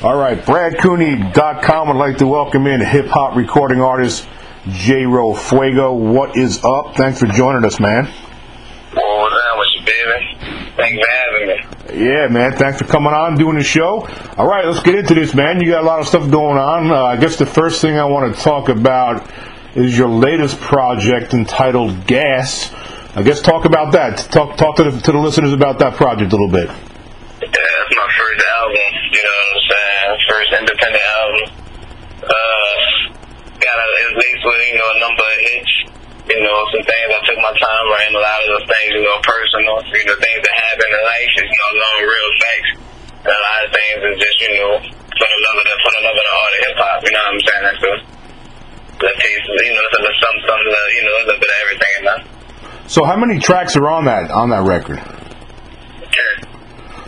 All right, BradCooney.com would like to welcome in hip hop recording artist J Ro Fuego. What is up? Thanks for joining us, man. Well, what's up with you, baby? Thanks for having me. Yeah, man. Thanks for coming on, doing the show. All right, let's get into this, man. You got a lot of stuff going on. Uh, I guess the first thing I want to talk about is your latest project entitled Gas. I guess talk about that. Talk talk to the, to the listeners about that project a little bit. Yeah, that's my first album. You know what I'm saying? First independent album. Uh, got a, it's with you know a number of hits. You know, some things I took my time writing. A lot of those things, you know, personal. You know, things that happen in life you know, known real facts. And a lot of things is just you know for the love of the for the love of the art of hip hop. You know what I'm saying? That's the the taste. You know, it's a some some uh, you know a little bit of everything in there. So, how many tracks are on that on that record? Yeah.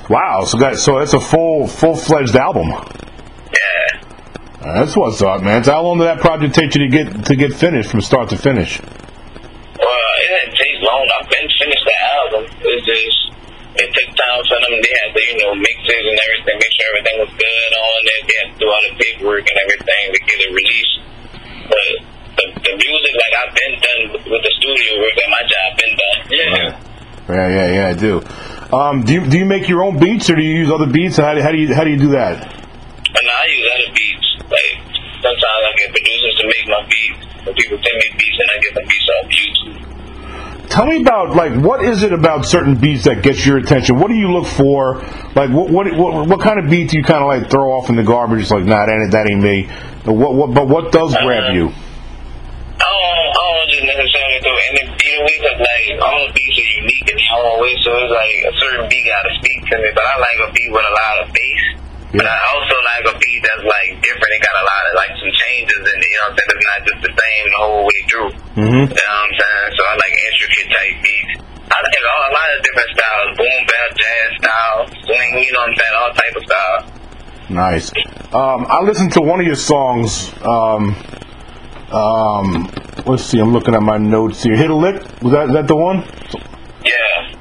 Wow, so that so that's a full full fledged album. Yeah. That's what's up, man. So how long did that project take you to get to get finished from start to finish? Well, it didn't take long. I've been finished the album. It's just it took time for them. They had to, you know, mix it and everything, make sure everything was good on it. They had to do all the paperwork and everything to get it released. But the, the music, like I've been done with the studio work, and my job been done. Yeah. Yeah, yeah, yeah, I do. Um, do you do you make your own beats or do you use other beats? How do, how do you how do you do that? And I use other beats. Like sometimes I get producers to make my beats. When people send me beats, and I get the beats off YouTube. Tell me about like what is it about certain beats that gets your attention? What do you look for? Like what what what, what kind of beat do you kind of like throw off in the garbage? It's like nah, that ain't, that ain't me. What what but what does uh, grab you? I don't, I don't just necessarily do any beat a week 'cause, like all the beats are unique in their own way, so it's like a certain beat gotta speak to me. But I like a beat with a lot of bass. But I also like a beat that's like different. It got a lot of like some changes in it. You know what I'm saying? It's not just the same the whole way through. Mm-hmm. You know what I'm saying? So I like intricate type beats. I like all, a lot of different styles: boom bap, jazz style, swing. You know what I'm saying? All type of styles. Nice. Um, I listened to one of your songs. Um, um, let's see. I'm looking at my notes here. Hit a lick. Was that that the one? Yeah.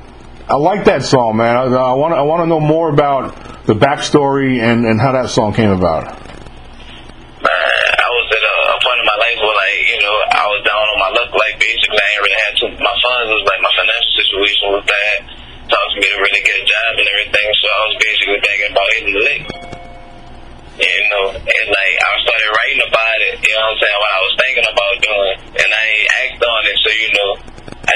I like that song, man. I want I want to know more about the backstory and, and how that song came about. I was at a, a point in my life where, like, you know, I was down on my luck. Like, basically, I ain't really had too. My funds was like my financial situation was bad. To me to really get a job and everything. So I was basically thinking about hitting the lick. You know, and like I started writing about it. You know what I'm saying? What I was thinking about doing, and I ain't act on it. So you know,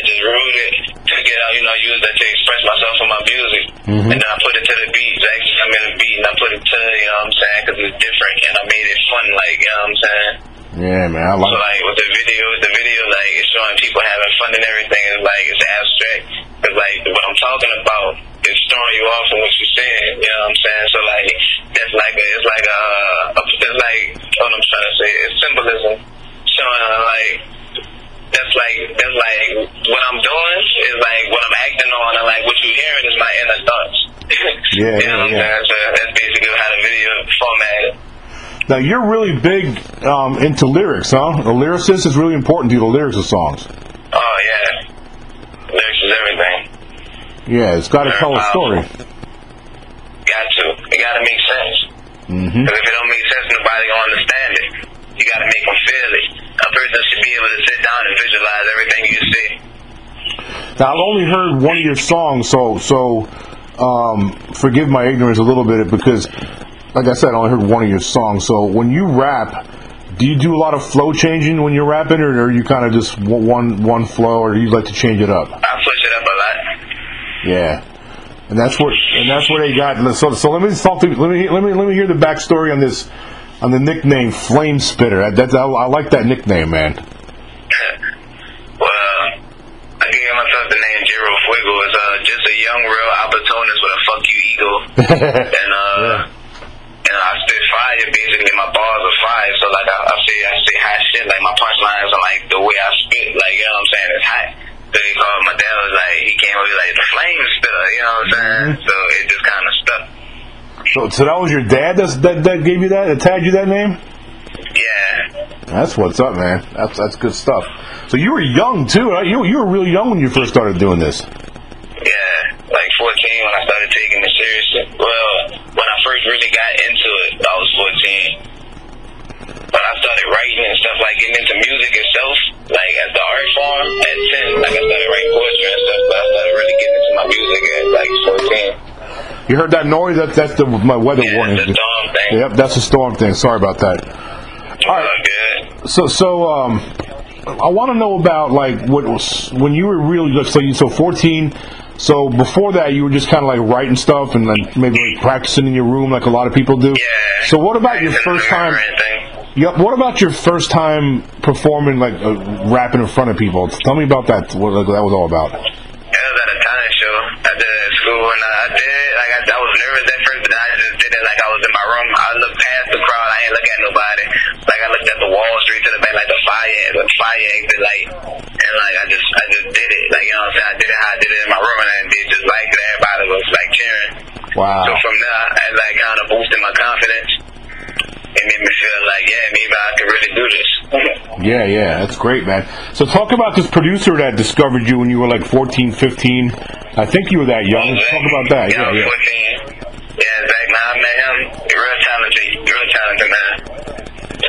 just wrote it to get out. You know, use that to express myself in my music, mm-hmm. and then I put it to the beat. Actually, I made a beat and I put it to you know what I'm saying because it's different, and I made it fun. Like you know what I'm saying. Yeah, man. I like. So like. like with the video, the video like it's showing people having fun and everything. It's like it's abstract. It's like what I'm talking about is throwing you off from what you're saying. You know what I'm saying? So like that's like a, it's like a, a it's like what I'm trying to say. It's symbolism showing like that's like that's like what I'm doing is like what I'm acting on and like what you're hearing is my inner thoughts. Yeah, you know what I'm yeah, saying? So that's basically how the video formatted. Now you're really big um, into lyrics, huh? The lyricist is really important to you. The lyrics of songs. Oh yeah. Lyrics is everything. Yeah, it's got to tell a story. Got to. It got to make sense. Mm-hmm. Because if it don't make sense, nobody gonna understand it. You got to make them feel it. A person should be able to sit down and visualize everything you see. Now I've only heard one of your songs, so so um, forgive my ignorance a little bit because, like I said, I only heard one of your songs. So when you rap, do you do a lot of flow changing when you're rapping, or are you kind of just one- one flow, or do you like to change it up? I switch it up a lot. Yeah, and that's what and that's where they got. So so let me talk to let me let me let me hear the backstory on this on the nickname Flame Spitter. That, that's I, I like that nickname, man. well, I gave myself the name Jayro Fuego. It's uh, just a young, real opportunist with a fuck you ego. and uh, and I spit fire. Basically, my bars are fire. So like I, I say, I say hot shit. Like my punchlines are like the way I spit. Like you know what I'm saying? It's hot. So he called my dad was like he came over like the flame spitter. You know what I'm saying? So it just kind of stuck. So, so that was your dad that's, that that gave you that, that tagged you that name. Yeah. That's what's up, man. That's that's good stuff. So you were young too. Right? You you were real young when you first started doing this. Yeah, like 14 when I started taking it seriously. Well, when I first really got into it, I was 14. But I started writing and stuff, like getting into music itself, like as the art form at 10. Like I started writing poetry and stuff, but I started really getting into my music at like 14. You heard that noise? That's that's the my weather Yeah, warning. the storm thing. Yep, that's the storm thing. Sorry about that. All right. Good. So so um, I want to know about like what was when you were really so you so 14. So before that, you were just kind of like writing stuff and then maybe like practicing in your room like a lot of people do. Yeah. So what about your first time? Yep. What about your first time performing like uh, rapping in front of people? Tell me about that. What like, that was all about. It was at a talent show I did at school, and uh, I did it, like I, I was nervous at first, but then I just did it like I was in my room. I looked past the crowd, I ain't look at nobody. Like I looked at the wall straight to the back, like the fire, the fire exit light, and like I just, I just did it. Like you know what I'm saying? I did it how I did it in my room, and I did just like it. Everybody was like cheering. Wow. So from there, I like kind of boosted my confidence. It made me feel like, yeah, maybe I could really do this. Yeah, yeah, that's great, man. So talk about this producer that discovered you when you were like 14, 15. I think you were that young. Let's talk about that. Yeah, Yeah, yeah. 14. Yeah, Zach, nah, I met him. Real talented, real talented man.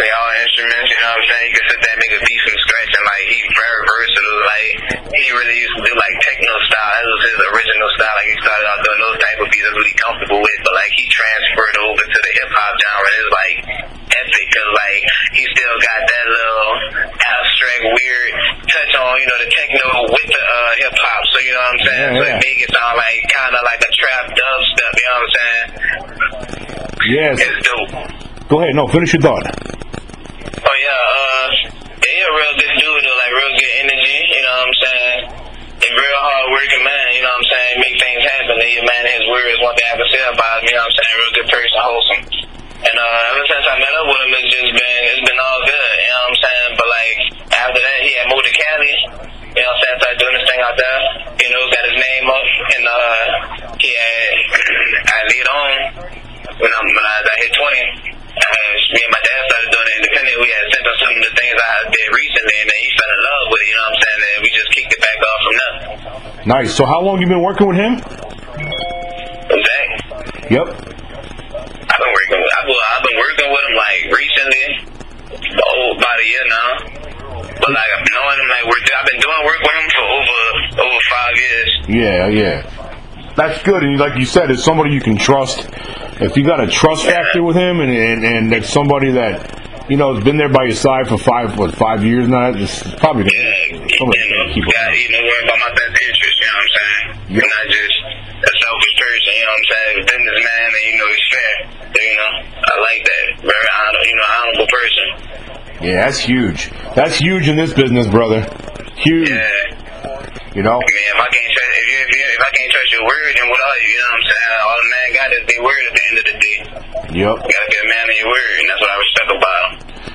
Play all instruments, you know what I'm saying? He could sit there and make a beat from scratch, and like he's very versatile. Like he really used to do like techno style. That was his original style. Like he started out doing those type of beats that's really comfortable with, but like he transferred over to the hip hop genre. It's like epic, cause like he still got that little abstract, weird touch on, you know, the techno with the uh, hip hop. So you know what I'm saying? Yeah, so yeah. it make it sound like kind of like a trap dubstep. You know what I'm saying? Yes. It's dope. Go ahead. No, finish your thought. He a man of his word is one thing I can say about him. You know what I'm saying? Real good person, wholesome. And uh, ever since I met up with him, it's just been it's been all good. You know what I'm saying? But like after that, he had moved to Cali. You know what I'm saying? Started doing this thing out there. You know, got his name up, and uh, he had I lead on when I when I, I hit 20. Uh, me and my dad started doing it independent. We had sent him some of the things I did recently, and then he fell in love with it. You know what I'm saying? And we just kicked it back off from there. Nice. So how long you been working with him? Yep. I've been working. With, I've, I've been working with him like recently, oh, about a year now. But like I've known him, like we're, I've been doing work with him for over over five years. Yeah, yeah. That's good. And like you said, it's somebody you can trust. If you got a trust factor with him, and and, and it's somebody that you know has been there by your side for five what five years now, it's probably Yeah, somebody you know, keep got, you know, worry about my best interest. You know what I'm saying? Yep. You're not just selfish person. You know what I'm saying? Businessman, and you know he's fair. You know, I like that. Very honor, you know, honorable person. Yeah, that's huge. That's huge in this business, brother. Huge. Yeah. You know. I mean, if I can't trust, if you, if, you, if I can't trust your word, then what are you? You know what I'm saying? All the man got is their word at the end of the day. Yep. You gotta be a man of your word, and that's what I respect about him.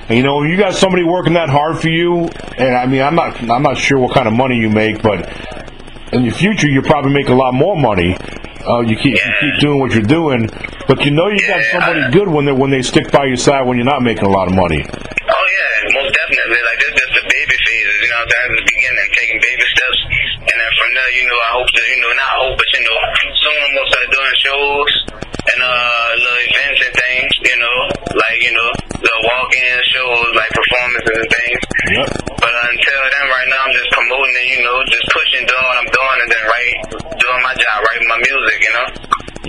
And you know, you got somebody working that hard for you, and I mean, I'm not, I'm not sure what kind of money you make, but in the future, you'll probably make a lot more money. Uh, you keep, you keep doing what you're doing, but you know you got somebody I- good when they when they stick by your side when you're not making a lot of money. Oh yeah, most definitely. Like this just the baby phases, you know, that's the beginning, taking baby steps, and then from there, you know, I hope to, you know, not hope, but you know, soon I'm gonna start doing shows and uh little events and things, you know, like you know, the walk-in shows, like performances and things. Yep. But until then, right now, I'm just promoting it, you know, just pushing, doing what I'm doing, and then right, doing my job, writing my music, you know.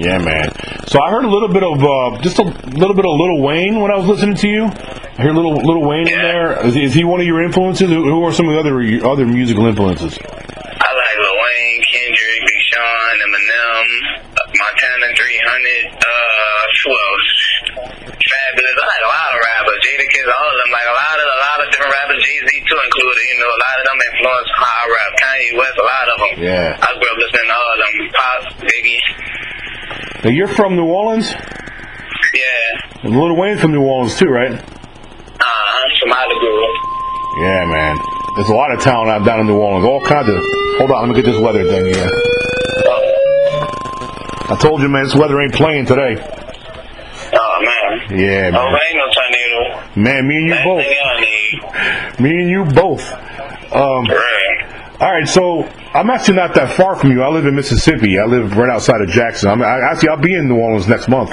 Yeah, man. So I heard a little bit of uh, just a little bit of Little Wayne when I was listening to you. I hear little Little Wayne in there. Is, is he one of your influences? Who, who are some of the other other musical influences? I like Lil Wayne, Kendrick, Big Sean, Eminem, Montana 300, uh, who else? Fabolous. I like a lot of rappers. All of them. Like a lot of a lot of different rappers. Jay Z too included. You know, a lot of them influenced how I rap. Kanye West, a lot of them. Yeah. I grew up listening to all of them. Pop, Biggie. Now you're from New Orleans. Yeah. And Little Wayne's from New Orleans too, right? Uh, from Hollywood. Yeah, man. There's a lot of talent out down in New Orleans. All kinds of. Hold on, let me get this weather thing here. I told you, man, this weather ain't playing today. Oh man. Yeah, Oh, man. Ain't no tornado. Man, me and you both. thing I need. Me and you both. Um, all right, so I'm actually not that far from you. I live in Mississippi. I live right outside of Jackson. I'm I, actually I'll be in New Orleans next month.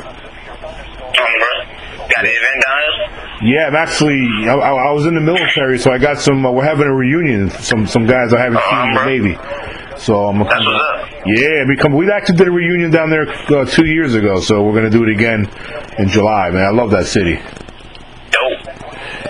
Got an event down? Yeah, I'm actually. I, I was in the military, so I got some. Uh, we're having a reunion. Some some guys I haven't seen in the Navy. So I'm That's what's up. yeah, become we actually did a reunion down there uh, two years ago, so we're gonna do it again in July. Man, I love that city.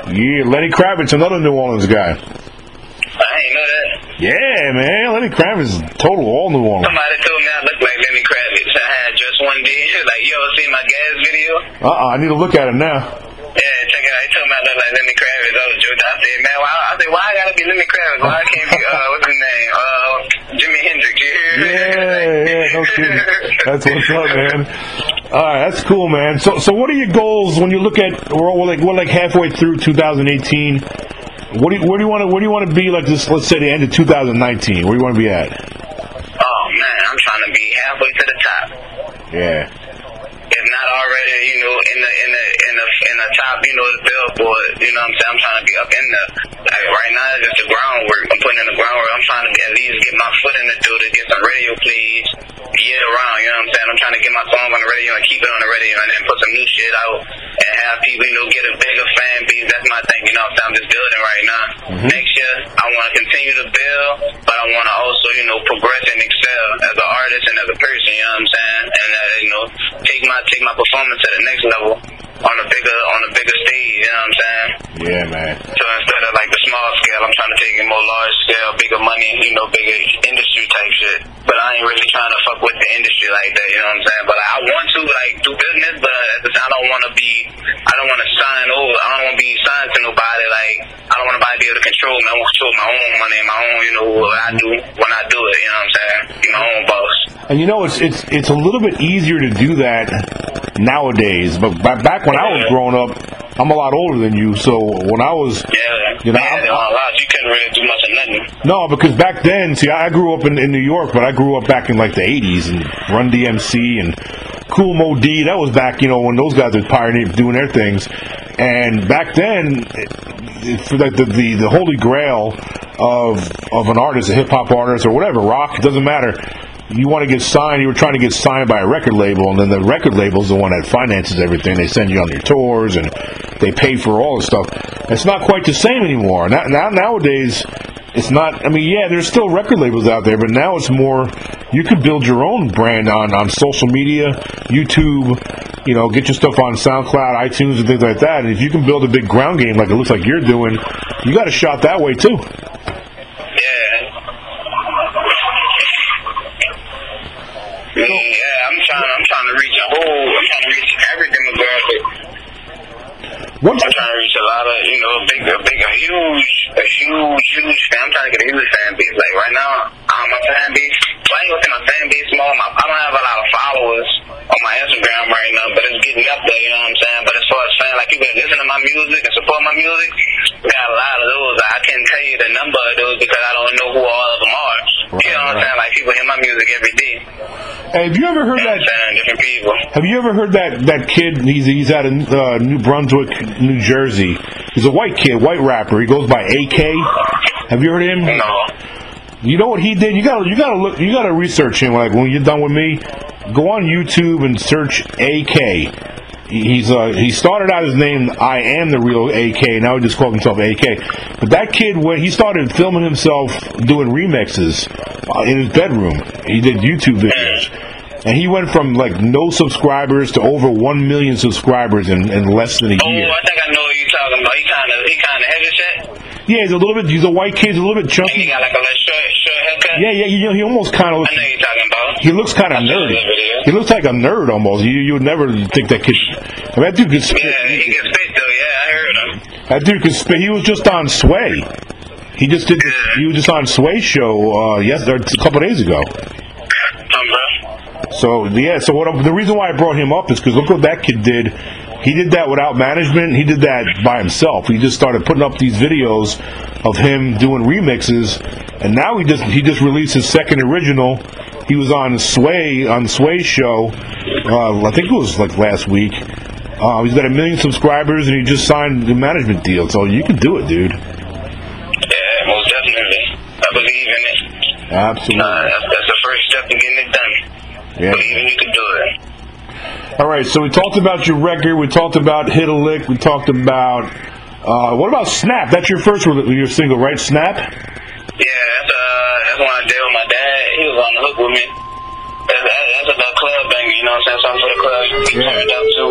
Yeah, Lenny Kravitz, another New Orleans guy. I ain't know that. Yeah, man, Lenny Kravitz is total all New Orleans. Somebody told me I look like Lenny Kravitz. I had just one day. Like, you ever seen my gas video? Uh, uh I need to look at it now. Yeah, check it out. He told me I look like Lenny Kravitz. I was joking. I said, man, why? I said, why I gotta be Lenny Kravitz? Why I can't be, uh, what's his name? Uh, Jimi Hendrix. You hear? Yeah, yeah, no kidding. That's what's up, man. All right, that's cool, man. So, so what are your goals when you look at we're, we're like we're like halfway through 2018. What do you, where do you want to where do you want to be like this? Let's say the end of 2019. Where do you want to be at? Oh man, I'm trying to be halfway to the top. Yeah, If not already, you know, in the the top, you know, the billboard. You know what I'm saying? I'm trying to be up in the like right now it's just the groundwork. I'm putting in the groundwork. I'm trying to be, at least get my foot in the door to get some radio plays year round, you know what I'm saying? I'm trying to get my song on the radio and keep it on the radio and then put some new shit out and have people, you know, get a bigger fan base. That's my thing, you know what I'm saying? I'm just building right now. Next year I wanna continue to build, but I wanna also, you know, progress and excel as an artist and as a person, you know what I'm saying? And uh, you know, take my take my performance to the next level on a bigger on a bigger stage, you know what I'm saying? yeah, man. So instead of like the small scale, I'm trying to take it more large scale, bigger money, you know, bigger industry type shit. But I ain't really trying to fuck with the industry like that, you know what I'm saying? But I want to like do business, but at the time I don't want to be, I don't want to sign over, I don't want to be signed to nobody. Like I don't want nobody to be able to control me. I want to control my own money, my own, you know, what I do when I do it. You know what I'm saying? Be my own boss. And you know, it's it's it's a little bit easier to do that nowadays. But ba- back when I was growing up, I'm a lot older than you. So when I was Yeah, You know, yeah, I'm- there are a. You couldn't really do much of nothing. No, because back then, see, I grew up in, in New York, but I grew up back in like the '80s and Run DMC and Kool Moe Dee. That was back, you know, when those guys were pioneering doing their things. And back then, it, it, for like the, the the holy grail of of an artist, a hip hop artist or whatever, rock, it doesn't matter. You want to get signed. You were trying to get signed by a record label, and then the record label's the one that finances everything. They send you on your tours, and they pay for all the stuff. It's not quite the same anymore. Now, now nowadays, it's not. I mean, yeah, there's still record labels out there, but now it's more. You could build your own brand on on social media, YouTube. You know, get your stuff on SoundCloud, iTunes, and things like that. And if you can build a big ground game like it looks like you're doing, you got a shot that way too. Yeah. Mm, yeah, I'm trying. I'm trying to reach a whole. I'm trying to reach every demographic. What's I'm trying to reach a lot of, you know, a big, a big, a huge, a huge, huge fan. I'm trying to get a huge fan base. Like right now, um, my fan base. I ain't gonna my fan base. My, I don't have a lot of followers on my Instagram right now, but it's getting up there. You know what I'm saying? But as far as fan, like people that listen to my music and support my music, got a lot of those. I can't tell you the number of those because I don't know who all of them are. You know what I'm saying? Like people hear my music every day. Hey, have you ever heard that? I'm? Different people. Have you ever heard that that kid? He's he's out of uh, New Brunswick, New Jersey. He's a white kid, white rapper. He goes by AK. Have you heard him? No. You know what he did? You gotta you gotta look. You gotta research him. Like when you're done with me, go on YouTube and search AK. He's uh he started out his name I am the real AK. Now he just called himself AK. But that kid when he started filming himself doing remixes uh, in his bedroom, he did YouTube videos. And he went from like no subscribers to over one million subscribers in, in less than a year. Oh, year. I think I know what you're talking about. He kind of, he kind of heavy set. Yeah, he's a little bit. He's a white kid. He's a little bit And he chunky. got like a little short, short haircut. Yeah, yeah. You know, he almost kind of. I know you're talking about. He looks kind of nerdy. He looks like a nerd almost. You you would never think that kid. I mean, that dude could spit. Yeah, he can spit though. Yeah, I heard him. That dude could spit. He was just on Sway. He just did. This, he was just on Sway show. Uh, yes, or a couple days ago. Um. So yeah. So what? The reason why I brought him up is because look what that kid did. He did that without management. He did that by himself. He just started putting up these videos of him doing remixes, and now he just he just released his second original. He was on Sway on Sway's show. Uh, I think it was like last week. Uh, he's got a million subscribers, and he just signed the management deal. So you can do it, dude. Yeah, most definitely. I believe in it. Absolutely. Uh, that's, that's the first step to getting it done. Yeah. Believing you can do it. All right, so we talked about your record. We talked about Hit a Lick. We talked about uh, what about Snap? That's your first your single, right? Snap. Yeah, that's uh, that's one I did with my dad. he was on the hook with me. That's, that's a little club banger, you know what I'm saying? Something for the club. You Yeah. turned up to,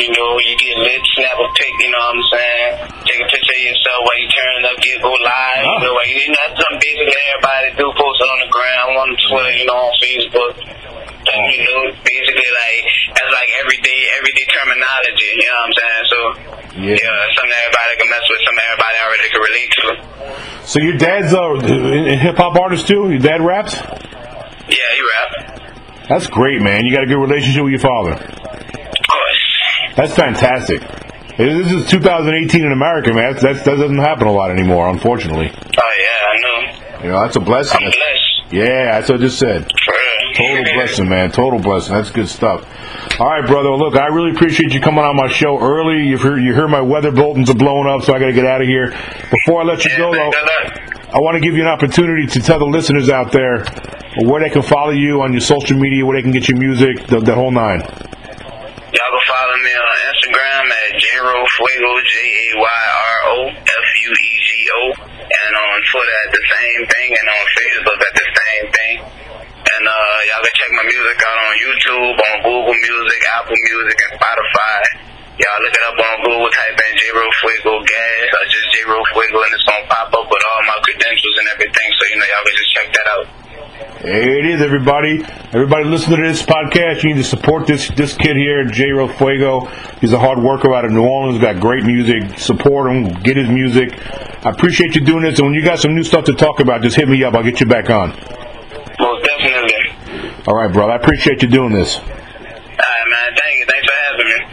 you know, you get lit, snap a pic, you know what I'm saying? Take a picture of yourself while you turning up, get go live, Ah. you know, while you, know, that's something basically everybody do, post it on the ground, on Twitter, you know, on Facebook. You know, basically like, that's like everyday, everyday terminology, you know what I'm saying? So, Yeah. yeah, something everybody can mess with, something everybody already can relate to. So your dad's a, hip hop artist too. Your dad raps. Yeah, he rap. That's great, man. You got a good relationship with your father. Of course. That's fantastic. This is 2018 in America, man. That's, that's, that doesn't happen a lot anymore, unfortunately. Oh yeah, I know. You know, that's a blessing. I'm blessed. Yeah, that's what I just said. Total blessing, man. Total blessing. That's good stuff. All right, brother. Look, I really appreciate you coming on my show early. You've heard, you my weather bulletins are blowing up, so I got to get out of here. Before I let you go, though. I want to give you an opportunity to tell the listeners out there where they can follow you on your social media, where they can get your music, the, the whole nine. Y'all can follow me on Instagram at Jayro Fuego, J A Y R O F U E G O, and on Twitter at the same thing, and on Facebook at the same thing. And uh, y'all can check my music out on YouTube, on Google Music, Apple Music, and Spotify. Y'all look it up on Google, type in J-Ro Fuego Gas, or just J-Ro Fuego, and it's gonna pop up with all my credentials and everything, so you know y'all can just check that out. There it is, everybody. Everybody listen to this podcast. You need to support this this kid here, J. Ro Fuego. He's a hard worker out of New Orleans. Got great music. Support him. Get his music. I appreciate you doing this. And when you got some new stuff to talk about, just hit me up. I'll get you back on. All right, brother. I appreciate you doing this.